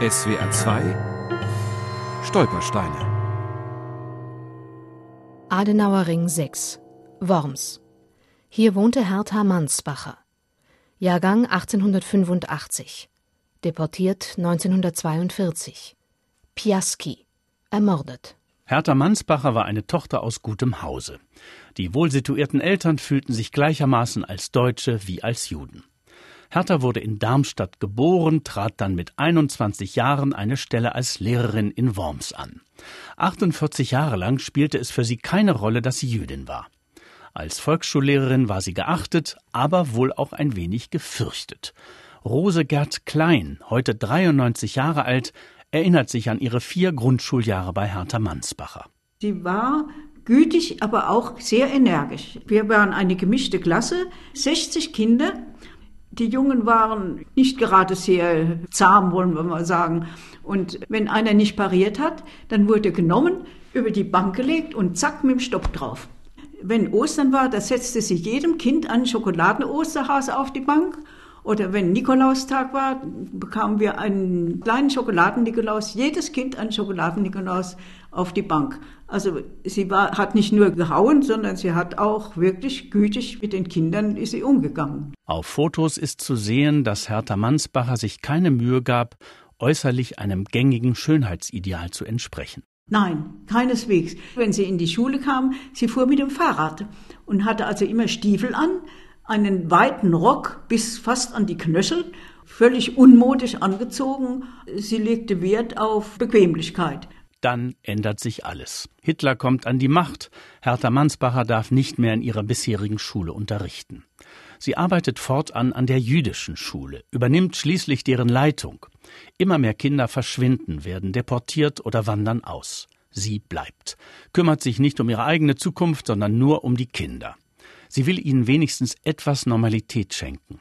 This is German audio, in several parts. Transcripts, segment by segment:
SWR 2 Stolpersteine Adenauer Ring 6 Worms Hier wohnte Hertha Mansbacher. Jahrgang 1885. Deportiert 1942. Piaski. Ermordet. Hertha Mansbacher war eine Tochter aus gutem Hause. Die wohlsituierten Eltern fühlten sich gleichermaßen als Deutsche wie als Juden. Hertha wurde in Darmstadt geboren, trat dann mit 21 Jahren eine Stelle als Lehrerin in Worms an. 48 Jahre lang spielte es für sie keine Rolle, dass sie Jüdin war. Als Volksschullehrerin war sie geachtet, aber wohl auch ein wenig gefürchtet. Rose Gerd Klein, heute 93 Jahre alt, erinnert sich an ihre vier Grundschuljahre bei Hertha Mansbacher. Sie war gütig, aber auch sehr energisch. Wir waren eine gemischte Klasse, 60 Kinder. Die Jungen waren nicht gerade sehr zahm, wollen wir mal sagen. Und wenn einer nicht pariert hat, dann wurde genommen, über die Bank gelegt und zack mit dem Stopp drauf. Wenn Ostern war, da setzte sich jedem Kind einen Schokoladen-Osterhase auf die Bank oder wenn Nikolaustag war, bekamen wir einen kleinen Schokoladen-Nikolaus, jedes Kind einen Schokoladen-Nikolaus auf die Bank. Also sie war, hat nicht nur gehauen, sondern sie hat auch wirklich gütig mit den Kindern ist sie umgegangen. Auf Fotos ist zu sehen, dass Hertha Mansbacher sich keine Mühe gab, äußerlich einem gängigen Schönheitsideal zu entsprechen. Nein, keineswegs. Wenn sie in die Schule kam, sie fuhr mit dem Fahrrad und hatte also immer Stiefel an, einen weiten Rock bis fast an die Knöchel, völlig unmodisch angezogen. Sie legte Wert auf Bequemlichkeit. Dann ändert sich alles. Hitler kommt an die Macht. Hertha Mansbacher darf nicht mehr in ihrer bisherigen Schule unterrichten. Sie arbeitet fortan an der jüdischen Schule, übernimmt schließlich deren Leitung. Immer mehr Kinder verschwinden, werden deportiert oder wandern aus. Sie bleibt, kümmert sich nicht um ihre eigene Zukunft, sondern nur um die Kinder. Sie will ihnen wenigstens etwas Normalität schenken.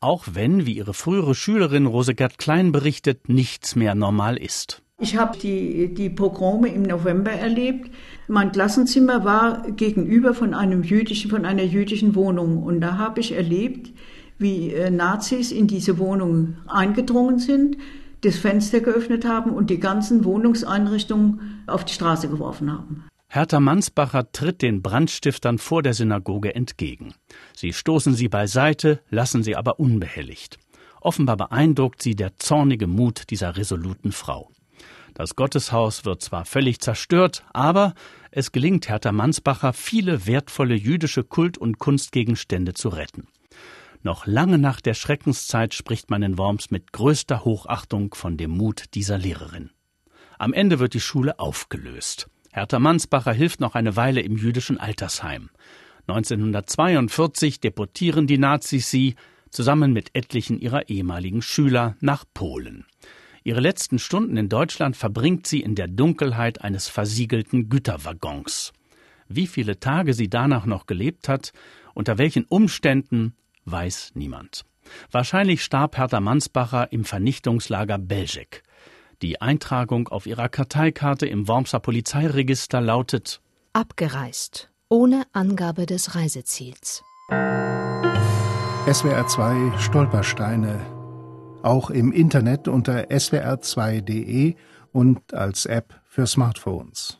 Auch wenn, wie ihre frühere Schülerin Rosegard Klein berichtet, nichts mehr normal ist. Ich habe die, die Pogrome im November erlebt. Mein Klassenzimmer war gegenüber von einem jüdischen, von einer jüdischen Wohnung. Und da habe ich erlebt, wie äh, Nazis in diese Wohnung eingedrungen sind, das Fenster geöffnet haben und die ganzen Wohnungseinrichtungen auf die Straße geworfen haben. Hertha Mansbacher tritt den Brandstiftern vor der Synagoge entgegen. Sie stoßen sie beiseite, lassen sie aber unbehelligt. Offenbar beeindruckt sie der zornige Mut dieser resoluten Frau. Das Gotteshaus wird zwar völlig zerstört, aber es gelingt Hertha Mansbacher, viele wertvolle jüdische Kult- und Kunstgegenstände zu retten. Noch lange nach der Schreckenszeit spricht man in Worms mit größter Hochachtung von dem Mut dieser Lehrerin. Am Ende wird die Schule aufgelöst. Hertha Mansbacher hilft noch eine Weile im jüdischen Altersheim. 1942 deportieren die Nazis sie zusammen mit etlichen ihrer ehemaligen Schüler nach Polen. Ihre letzten Stunden in Deutschland verbringt sie in der Dunkelheit eines versiegelten Güterwaggons. Wie viele Tage sie danach noch gelebt hat, unter welchen Umständen, weiß niemand. Wahrscheinlich starb Hertha Mansbacher im Vernichtungslager Belzec. Die Eintragung auf ihrer Karteikarte im Wormser Polizeiregister lautet Abgereist, ohne Angabe des Reiseziels. SWR 2 Stolpersteine. Auch im Internet unter swr2.de und als App für Smartphones.